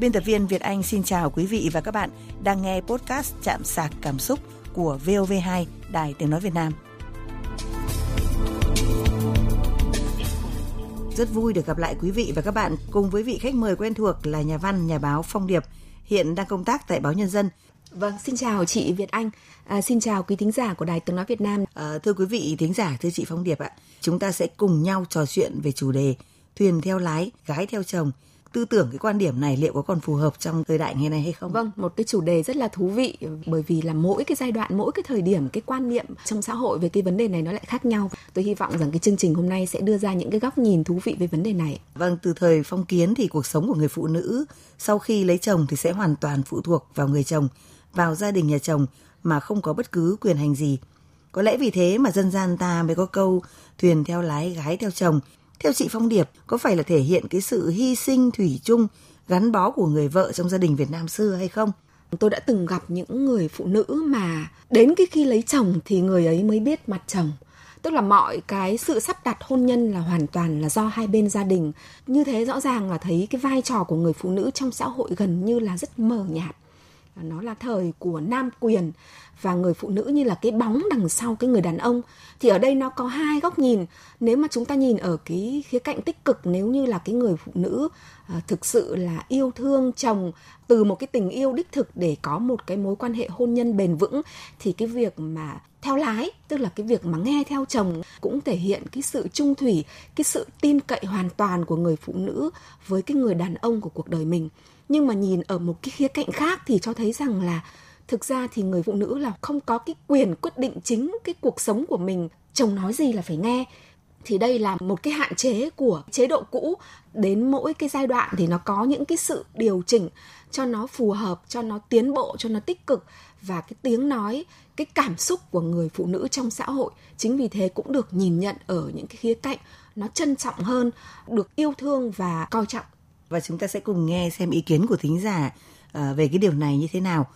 Biên tập viên Việt Anh xin chào quý vị và các bạn đang nghe podcast Chạm sạc cảm xúc của VOV2 Đài Tiếng Nói Việt Nam. Rất vui được gặp lại quý vị và các bạn cùng với vị khách mời quen thuộc là nhà văn, nhà báo Phong Điệp, hiện đang công tác tại báo Nhân dân. Vâng, xin chào chị Việt Anh, à, xin chào quý thính giả của Đài Tiếng Nói Việt Nam. À, thưa quý vị thính giả, thưa chị Phong Điệp ạ, chúng ta sẽ cùng nhau trò chuyện về chủ đề thuyền theo lái, gái theo chồng – tư tưởng cái quan điểm này liệu có còn phù hợp trong thời đại ngày nay hay không? Vâng, một cái chủ đề rất là thú vị bởi vì là mỗi cái giai đoạn, mỗi cái thời điểm cái quan niệm trong xã hội về cái vấn đề này nó lại khác nhau. Tôi hy vọng rằng cái chương trình hôm nay sẽ đưa ra những cái góc nhìn thú vị về vấn đề này. Vâng, từ thời phong kiến thì cuộc sống của người phụ nữ sau khi lấy chồng thì sẽ hoàn toàn phụ thuộc vào người chồng, vào gia đình nhà chồng mà không có bất cứ quyền hành gì. Có lẽ vì thế mà dân gian ta mới có câu thuyền theo lái gái theo chồng theo chị Phong Điệp, có phải là thể hiện cái sự hy sinh thủy chung, gắn bó của người vợ trong gia đình Việt Nam xưa hay không? Tôi đã từng gặp những người phụ nữ mà đến cái khi lấy chồng thì người ấy mới biết mặt chồng. Tức là mọi cái sự sắp đặt hôn nhân là hoàn toàn là do hai bên gia đình. Như thế rõ ràng là thấy cái vai trò của người phụ nữ trong xã hội gần như là rất mờ nhạt nó là thời của nam quyền và người phụ nữ như là cái bóng đằng sau cái người đàn ông thì ở đây nó có hai góc nhìn. Nếu mà chúng ta nhìn ở cái khía cạnh tích cực nếu như là cái người phụ nữ à, thực sự là yêu thương chồng từ một cái tình yêu đích thực để có một cái mối quan hệ hôn nhân bền vững thì cái việc mà theo lái tức là cái việc mà nghe theo chồng cũng thể hiện cái sự trung thủy cái sự tin cậy hoàn toàn của người phụ nữ với cái người đàn ông của cuộc đời mình. Nhưng mà nhìn ở một cái khía cạnh khác thì cho thấy rằng là thực ra thì người phụ nữ là không có cái quyền quyết định chính cái cuộc sống của mình, chồng nói gì là phải nghe. Thì đây là một cái hạn chế của chế độ cũ. Đến mỗi cái giai đoạn thì nó có những cái sự điều chỉnh cho nó phù hợp, cho nó tiến bộ, cho nó tích cực. Và cái tiếng nói, cái cảm xúc của người phụ nữ trong xã hội chính vì thế cũng được nhìn nhận ở những cái khía cạnh nó trân trọng hơn, được yêu thương và coi trọng. Và chúng ta sẽ cùng nghe xem ý kiến của thính giả ờ, về cái điều này như thế nào.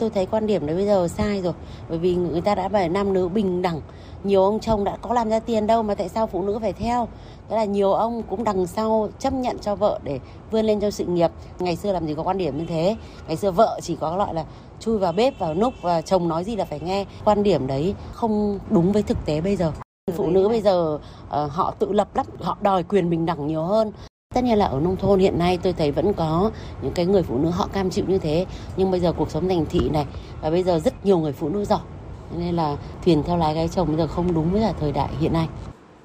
Tôi thấy quan điểm đấy bây giờ sai rồi, bởi vì người ta đã bảo nam nữ bình đẳng. Nhiều ông chồng đã có làm ra tiền đâu mà tại sao phụ nữ phải theo? Thế là nhiều ông cũng đằng sau chấp nhận cho vợ để vươn lên trong sự nghiệp. Ngày xưa làm gì có quan điểm như thế. Ngày xưa vợ chỉ có loại là chui vào bếp vào núc và chồng nói gì là phải nghe. Quan điểm đấy không đúng với thực tế bây giờ. Phụ nữ bây giờ uh, họ tự lập lắm họ đòi quyền bình đẳng nhiều hơn. Tất nhiên là ở nông thôn hiện nay tôi thấy vẫn có những cái người phụ nữ họ cam chịu như thế. Nhưng bây giờ cuộc sống thành thị này và bây giờ rất nhiều người phụ nữ giỏi. Nên là thuyền theo lái gái chồng bây giờ không đúng với là thời đại hiện nay.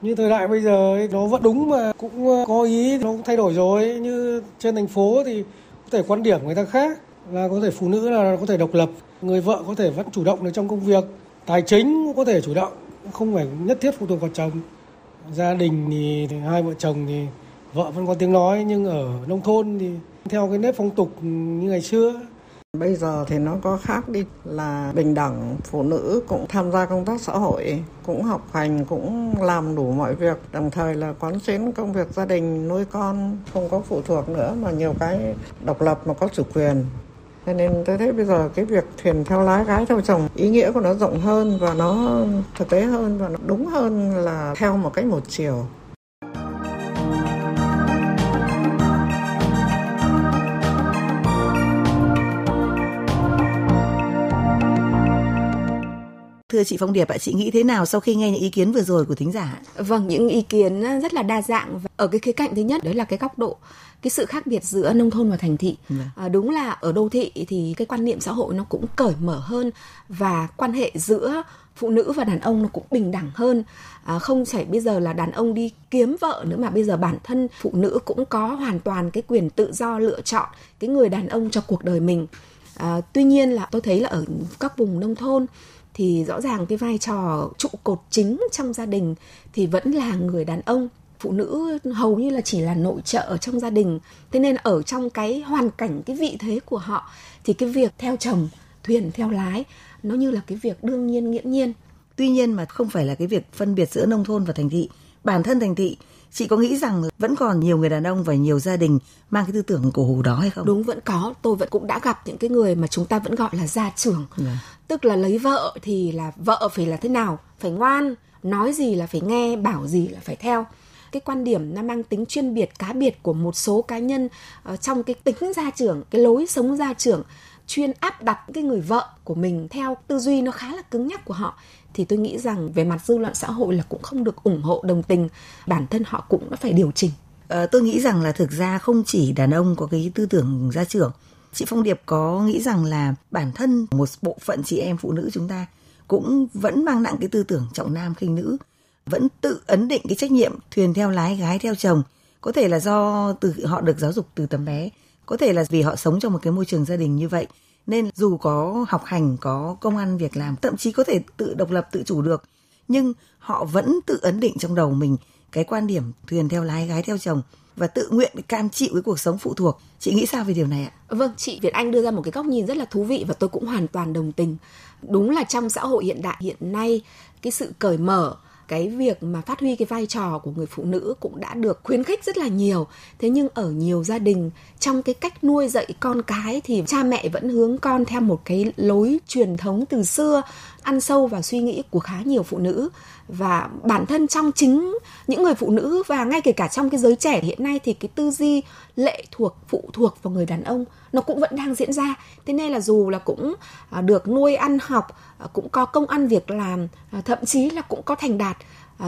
Như thời đại bây giờ ấy, nó vẫn đúng mà cũng ờ, có ý nó cũng thay đổi rồi như trên thành phố thì có thể quan điểm người ta khác là có thể phụ nữ là có thể độc lập người vợ có thể vẫn chủ động được trong công việc tài chính cũng có thể chủ động không phải nhất thiết phụ thuộc vào chồng. Gia đình thì hai vợ chồng thì vợ vẫn có tiếng nói nhưng ở nông thôn thì theo cái nếp phong tục như ngày xưa Bây giờ thì nó có khác đi là bình đẳng, phụ nữ cũng tham gia công tác xã hội, cũng học hành, cũng làm đủ mọi việc, đồng thời là quán xuyến công việc gia đình, nuôi con, không có phụ thuộc nữa mà nhiều cái độc lập mà có chủ quyền. Cho nên tôi thấy bây giờ cái việc thuyền theo lái gái theo chồng ý nghĩa của nó rộng hơn và nó thực tế hơn và nó đúng hơn là theo một cách một chiều. Thưa chị Phong Điệp ạ, chị nghĩ thế nào sau khi nghe những ý kiến vừa rồi của thính giả? Vâng, những ý kiến rất là đa dạng. Ở cái khía cạnh thứ nhất đấy là cái góc độ cái sự khác biệt giữa nông thôn và thành thị vâng. à, đúng là ở đô thị thì cái quan niệm xã hội nó cũng cởi mở hơn và quan hệ giữa phụ nữ và đàn ông nó cũng bình đẳng hơn à, không phải bây giờ là đàn ông đi kiếm vợ nữa mà bây giờ bản thân phụ nữ cũng có hoàn toàn cái quyền tự do lựa chọn cái người đàn ông cho cuộc đời mình à, tuy nhiên là tôi thấy là ở các vùng nông thôn thì rõ ràng cái vai trò trụ cột chính trong gia đình thì vẫn là người đàn ông. Phụ nữ hầu như là chỉ là nội trợ ở trong gia đình. Thế nên ở trong cái hoàn cảnh, cái vị thế của họ thì cái việc theo chồng, thuyền theo lái, nó như là cái việc đương nhiên, nghiễm nhiên. Tuy nhiên mà không phải là cái việc phân biệt giữa nông thôn và thành thị bản thân thành thị chị có nghĩ rằng vẫn còn nhiều người đàn ông và nhiều gia đình mang cái tư tưởng cổ hủ đó hay không? Đúng vẫn có. Tôi vẫn cũng đã gặp những cái người mà chúng ta vẫn gọi là gia trưởng. Yeah. Dạ. tức là lấy vợ thì là vợ phải là thế nào? Phải ngoan nói gì là phải nghe bảo gì là phải theo. Cái quan điểm nó mang tính chuyên biệt cá biệt của một số cá nhân uh, trong cái tính gia trưởng cái lối sống gia trưởng chuyên áp đặt cái người vợ của mình theo tư duy nó khá là cứng nhắc của họ thì tôi nghĩ rằng về mặt dư luận xã hội là cũng không được ủng hộ đồng tình. Bản thân họ cũng đã phải điều chỉnh. À, tôi nghĩ rằng là thực ra không chỉ đàn ông có cái tư tưởng gia trưởng. Chị phong điệp có nghĩ rằng là bản thân một bộ phận chị em phụ nữ chúng ta cũng vẫn mang nặng cái tư tưởng trọng nam khinh nữ vẫn tự ấn định cái trách nhiệm thuyền theo lái gái theo chồng. Có thể là do từ họ được giáo dục từ tầm bé có thể là vì họ sống trong một cái môi trường gia đình như vậy nên dù có học hành, có công ăn, việc làm, thậm chí có thể tự độc lập, tự chủ được, nhưng họ vẫn tự ấn định trong đầu mình cái quan điểm thuyền theo lái, gái theo chồng và tự nguyện cam chịu cái cuộc sống phụ thuộc. Chị nghĩ sao về điều này ạ? Vâng chị việt anh đưa ra một cái góc nhìn rất là thú vị và tôi cũng hoàn toàn đồng tình. Đúng là trong xã hội hiện đại hiện nay, cái sự cởi mở cái việc mà phát huy cái vai trò của người phụ nữ cũng đã được khuyến khích rất là nhiều. Thế nhưng ở nhiều gia đình, trong cái cách nuôi dạy con cái thì cha mẹ vẫn hướng con theo một cái lối truyền thống từ xưa, ăn sâu vào suy nghĩ của khá nhiều phụ nữ. Và bản thân trong chính những người phụ nữ và ngay kể cả trong cái giới trẻ hiện nay thì cái tư duy lệ thuộc, phụ thuộc vào người đàn ông, nó cũng vẫn đang diễn ra. Thế nên là dù là cũng à, được nuôi ăn học à, cũng có công ăn việc làm à, thậm chí là cũng có thành đạt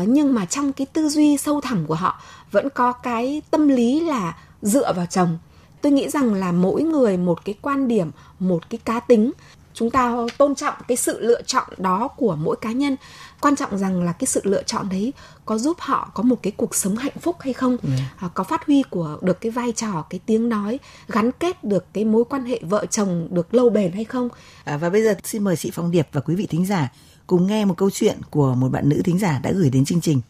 nhưng mà trong cái tư duy sâu thẳm của họ vẫn có cái tâm lý là dựa vào chồng. Tôi nghĩ rằng là mỗi người một cái quan điểm, một cái cá tính chúng ta tôn trọng cái sự lựa chọn đó của mỗi cá nhân. Quan trọng rằng là cái sự lựa chọn đấy có giúp họ có một cái cuộc sống hạnh phúc hay không? Ừ. có phát huy của được cái vai trò cái tiếng nói gắn kết được cái mối quan hệ vợ chồng được lâu bền hay không? À, và bây giờ xin mời chị phong điệp và quý vị thính giả cùng nghe một câu chuyện của một bạn nữ thính giả đã gửi đến chương trình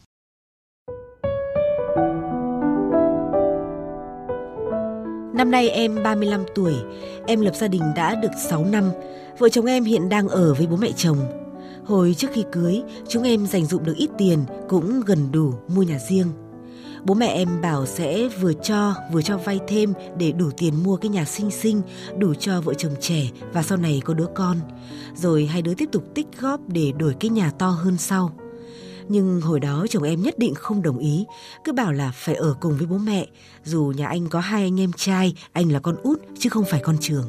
Năm nay em 35 tuổi, em lập gia đình đã được 6 năm. Vợ chồng em hiện đang ở với bố mẹ chồng. Hồi trước khi cưới, chúng em dành dụm được ít tiền cũng gần đủ mua nhà riêng. Bố mẹ em bảo sẽ vừa cho vừa cho vay thêm để đủ tiền mua cái nhà xinh xinh, đủ cho vợ chồng trẻ và sau này có đứa con. Rồi hai đứa tiếp tục tích góp để đổi cái nhà to hơn sau. Nhưng hồi đó chồng em nhất định không đồng ý, cứ bảo là phải ở cùng với bố mẹ, dù nhà anh có hai anh em trai, anh là con út chứ không phải con trường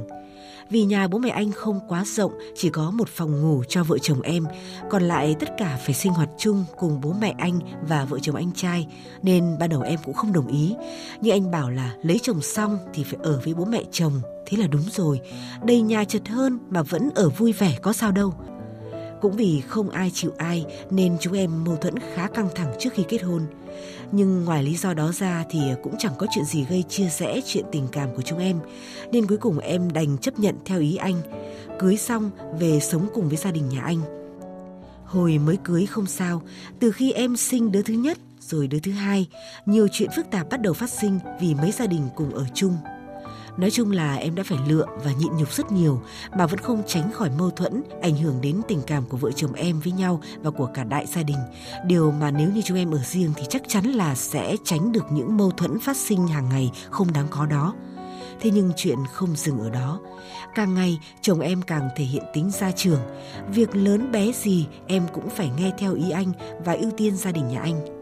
vì nhà bố mẹ anh không quá rộng, chỉ có một phòng ngủ cho vợ chồng em, còn lại tất cả phải sinh hoạt chung cùng bố mẹ anh và vợ chồng anh trai, nên ban đầu em cũng không đồng ý. Nhưng anh bảo là lấy chồng xong thì phải ở với bố mẹ chồng, thế là đúng rồi. Đầy nhà chật hơn mà vẫn ở vui vẻ có sao đâu. Cũng vì không ai chịu ai nên chúng em mâu thuẫn khá căng thẳng trước khi kết hôn. Nhưng ngoài lý do đó ra thì cũng chẳng có chuyện gì gây chia rẽ chuyện tình cảm của chúng em. Nên cuối cùng em đành chấp nhận theo ý anh. Cưới xong về sống cùng với gia đình nhà anh. Hồi mới cưới không sao, từ khi em sinh đứa thứ nhất rồi đứa thứ hai, nhiều chuyện phức tạp bắt đầu phát sinh vì mấy gia đình cùng ở chung. Nói chung là em đã phải lựa và nhịn nhục rất nhiều mà vẫn không tránh khỏi mâu thuẫn, ảnh hưởng đến tình cảm của vợ chồng em với nhau và của cả đại gia đình. Điều mà nếu như chúng em ở riêng thì chắc chắn là sẽ tránh được những mâu thuẫn phát sinh hàng ngày không đáng có đó. Thế nhưng chuyện không dừng ở đó. Càng ngày chồng em càng thể hiện tính gia trưởng. Việc lớn bé gì em cũng phải nghe theo ý anh và ưu tiên gia đình nhà anh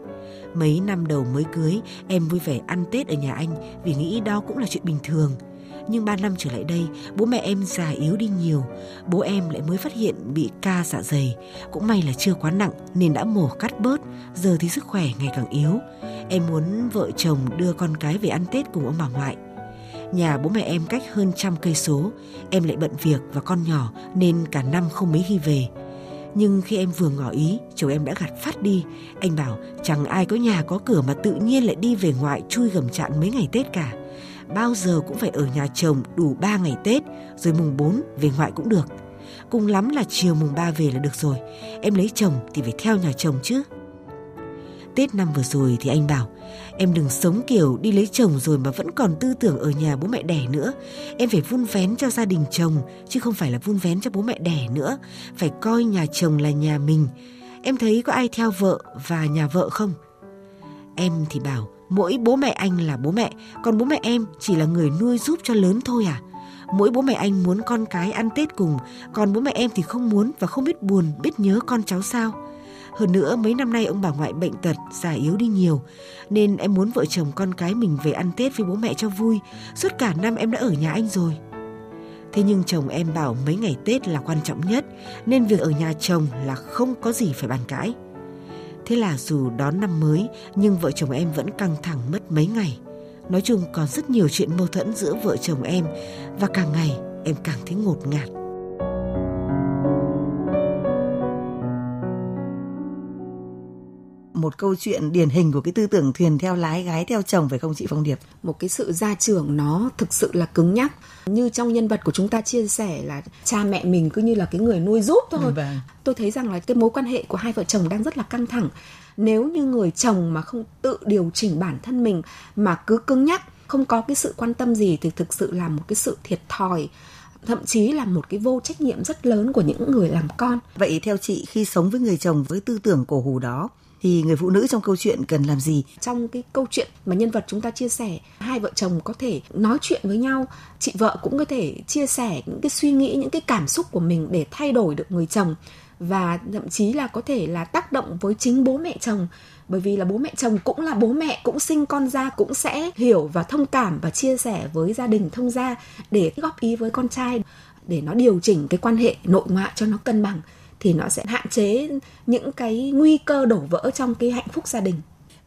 Mấy năm đầu mới cưới, em vui vẻ ăn Tết ở nhà anh vì nghĩ đó cũng là chuyện bình thường. Nhưng ba năm trở lại đây, bố mẹ em già yếu đi nhiều. Bố em lại mới phát hiện bị ca dạ dày. Cũng may là chưa quá nặng nên đã mổ cắt bớt. Giờ thì sức khỏe ngày càng yếu. Em muốn vợ chồng đưa con cái về ăn Tết cùng ông bà ngoại. Nhà bố mẹ em cách hơn trăm cây số. Em lại bận việc và con nhỏ nên cả năm không mấy khi về. Nhưng khi em vừa ngỏ ý, chồng em đã gạt phát đi. Anh bảo chẳng ai có nhà có cửa mà tự nhiên lại đi về ngoại chui gầm chạn mấy ngày Tết cả. Bao giờ cũng phải ở nhà chồng đủ 3 ngày Tết, rồi mùng 4 về ngoại cũng được. Cùng lắm là chiều mùng 3 về là được rồi. Em lấy chồng thì phải theo nhà chồng chứ. Tết năm vừa rồi thì anh bảo Em đừng sống kiểu đi lấy chồng rồi mà vẫn còn tư tưởng ở nhà bố mẹ đẻ nữa. Em phải vun vén cho gia đình chồng, chứ không phải là vun vén cho bố mẹ đẻ nữa. Phải coi nhà chồng là nhà mình. Em thấy có ai theo vợ và nhà vợ không? Em thì bảo mỗi bố mẹ anh là bố mẹ, còn bố mẹ em chỉ là người nuôi giúp cho lớn thôi à. Mỗi bố mẹ anh muốn con cái ăn Tết cùng, còn bố mẹ em thì không muốn và không biết buồn, biết nhớ con cháu sao hơn nữa mấy năm nay ông bà ngoại bệnh tật, già yếu đi nhiều nên em muốn vợ chồng con cái mình về ăn Tết với bố mẹ cho vui. Suốt cả năm em đã ở nhà anh rồi. Thế nhưng chồng em bảo mấy ngày Tết là quan trọng nhất nên việc ở nhà chồng là không có gì phải bàn cãi. Thế là dù đón năm mới nhưng vợ chồng em vẫn căng thẳng mất mấy ngày. Nói chung còn rất nhiều chuyện mâu thuẫn giữa vợ chồng em và càng ngày em càng thấy ngột ngạt. Một câu chuyện điển hình của cái tư tưởng thuyền theo lái gái theo chồng phải không chị Phong Điệp? Một cái sự gia trưởng nó thực sự là cứng nhắc. Như trong nhân vật của chúng ta chia sẻ là cha mẹ mình cứ như là cái người nuôi giúp thôi. Vâng. Tôi thấy rằng là cái mối quan hệ của hai vợ chồng đang rất là căng thẳng. Nếu như người chồng mà không tự điều chỉnh bản thân mình mà cứ cứng nhắc không có cái sự quan tâm gì thì thực sự là một cái sự thiệt thòi thậm chí là một cái vô trách nhiệm rất lớn của những người làm con. Vậy theo chị khi sống với người chồng với tư tưởng cổ hủ đó thì người phụ nữ trong câu chuyện cần làm gì? Trong cái câu chuyện mà nhân vật chúng ta chia sẻ, hai vợ chồng có thể nói chuyện với nhau, chị vợ cũng có thể chia sẻ những cái suy nghĩ, những cái cảm xúc của mình để thay đổi được người chồng và thậm chí là có thể là tác động với chính bố mẹ chồng bởi vì là bố mẹ chồng cũng là bố mẹ cũng sinh con ra cũng sẽ hiểu và thông cảm và chia sẻ với gia đình thông gia để góp ý với con trai để nó điều chỉnh cái quan hệ nội ngoại cho nó cân bằng thì nó sẽ hạn chế những cái nguy cơ đổ vỡ trong cái hạnh phúc gia đình.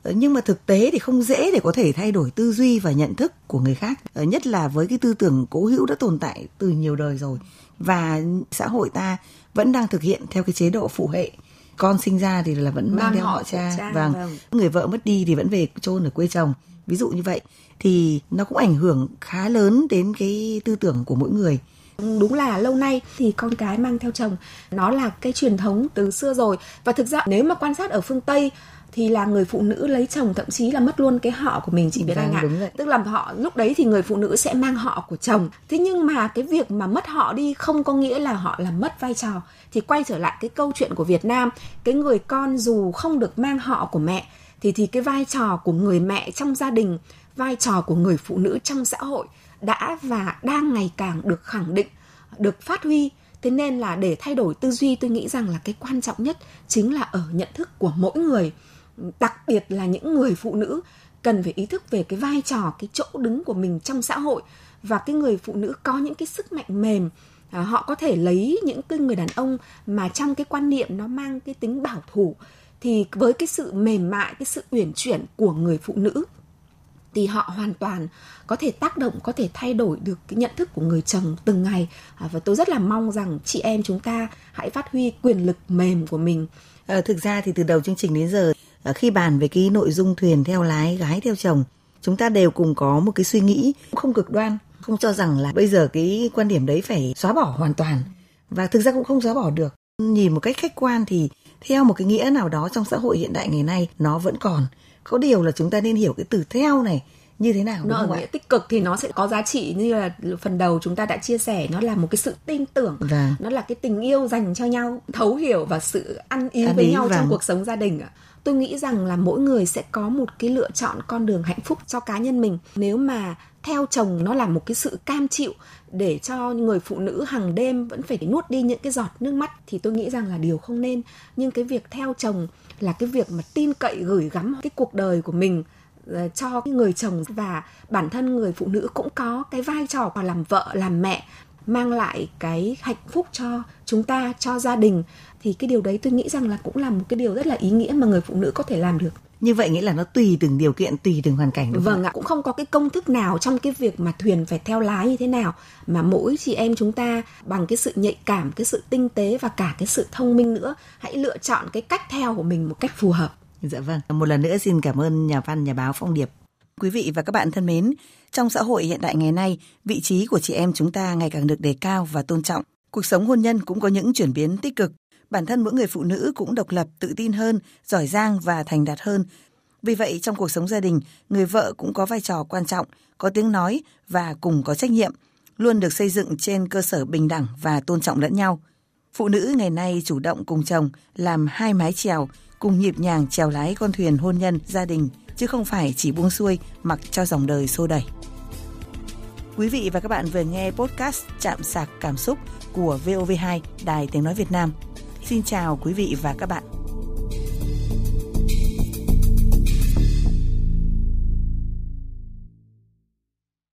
Ờ, nhưng mà thực tế thì không dễ để có thể thay đổi tư duy và nhận thức của người khác ờ, nhất là với cái tư tưởng cố hữu đã tồn tại từ nhiều đời rồi. Và xã hội ta vẫn đang thực hiện theo cái chế độ phụ hệ. Con sinh ra thì là vẫn mang, mang theo họ cha, cha vâng. vâng. Người vợ mất đi thì vẫn về chôn ở quê chồng. Ví dụ như vậy thì nó cũng ảnh hưởng khá lớn đến cái tư tưởng của mỗi người đúng là lâu nay thì con cái mang theo chồng nó là cái truyền thống từ xưa rồi. Và thực ra nếu mà quan sát ở phương tây thì là người phụ nữ lấy chồng thậm chí là mất luôn cái họ của mình chị biết anh vâng, ạ tức là họ lúc đấy thì người phụ nữ sẽ mang họ của chồng. Thế nhưng mà cái việc mà mất họ đi không có nghĩa là họ làm mất vai trò. Thì quay trở lại cái câu chuyện của Việt Nam cái người con dù không được mang họ của mẹ thì thì cái vai trò của người mẹ trong gia đình vai trò của người phụ nữ trong xã hội đã và đang ngày càng được khẳng định được phát huy. Thế nên là để thay đổi tư duy tôi nghĩ rằng là cái quan trọng nhất chính là ở nhận thức của mỗi người đặc biệt là những người phụ nữ cần phải ý thức về cái vai trò cái chỗ đứng của mình trong xã hội. Và cái người phụ nữ có những cái sức mạnh mềm à, họ có thể lấy những cái người đàn ông mà trong cái quan niệm nó mang cái tính bảo thủ thì với cái sự mềm mại cái sự uyển chuyển của người phụ nữ thì họ hoàn toàn có thể tác động có thể thay đổi được cái nhận thức của người chồng từng ngày. À, và tôi rất là mong rằng chị em chúng ta hãy phát huy quyền lực mềm của mình. À, thực ra thì từ đầu chương trình đến giờ ờ, khi bàn về cái nội dung thuyền theo lái gái theo chồng chúng ta đều cùng có một cái suy nghĩ không cực đoan không cho rằng là bây giờ cái quan điểm đấy phải xóa bỏ hoàn toàn. Và thực ra cũng không xóa bỏ được. Nhìn một cách khách quan thì theo một cái nghĩa nào đó trong xã hội hiện đại ngày nay nó vẫn còn có điều là chúng ta nên hiểu cái từ theo này như thế nào nó ở nghĩa tích cực thì nó sẽ có giá trị như là phần đầu chúng ta đã chia sẻ nó là một cái sự tin tưởng vâng. nó là cái tình yêu dành cho nhau thấu hiểu và sự ăn ý ăn với ý, nhau vâng. trong cuộc sống gia đình tôi nghĩ rằng là mỗi người sẽ có một cái lựa chọn con đường hạnh phúc cho cá nhân mình nếu mà theo chồng nó là một cái sự cam chịu để cho người phụ nữ hàng đêm vẫn phải nuốt đi những cái giọt nước mắt, thì tôi nghĩ rằng là điều không nên. Nhưng cái việc theo chồng là cái việc mà tin cậy gửi gắm cái cuộc đời của mình ờ, cho cái người chồng và bản thân người phụ nữ cũng có cái vai trò và làm vợ, làm mẹ, mang lại cái hạnh phúc cho chúng ta, cho gia đình, thì cái điều đấy tôi nghĩ rằng là cũng là một cái điều rất là ý nghĩa mà người phụ nữ có thể làm được như vậy nghĩa là nó tùy từng điều kiện tùy từng hoàn cảnh đúng vâng ạ cũng không có cái công thức nào trong cái việc mà thuyền phải theo lái như thế nào mà mỗi chị em chúng ta bằng cái sự nhạy cảm cái sự tinh tế và cả cái sự thông minh nữa hãy lựa chọn cái cách theo của mình một cách phù hợp. Dạ vâng. Một lần nữa xin cảm ơn nhà văn nhà báo phong điệp. Quý vị và các bạn thân mến trong xã hội hiện đại ngày nay vị trí của chị em chúng ta ngày càng được đề cao và tôn trọng. Cuộc sống hôn nhân cũng có những chuyển biến tích cực bản thân mỗi người phụ nữ cũng độc lập, tự tin hơn, giỏi giang và thành đạt hơn. Vì vậy, trong cuộc sống gia đình, người vợ cũng có vai trò quan trọng, có tiếng nói và cùng có trách nhiệm, luôn được xây dựng trên cơ sở bình đẳng và tôn trọng lẫn nhau. Phụ nữ ngày nay chủ động cùng chồng làm hai mái chèo, cùng nhịp nhàng chèo lái con thuyền hôn nhân, gia đình, chứ không phải chỉ buông xuôi mặc cho dòng đời xô đẩy. Quý vị và các bạn vừa nghe podcast Chạm sạc cảm xúc của VOV2 Đài Tiếng Nói Việt Nam. Xin chào quý vị và các bạn.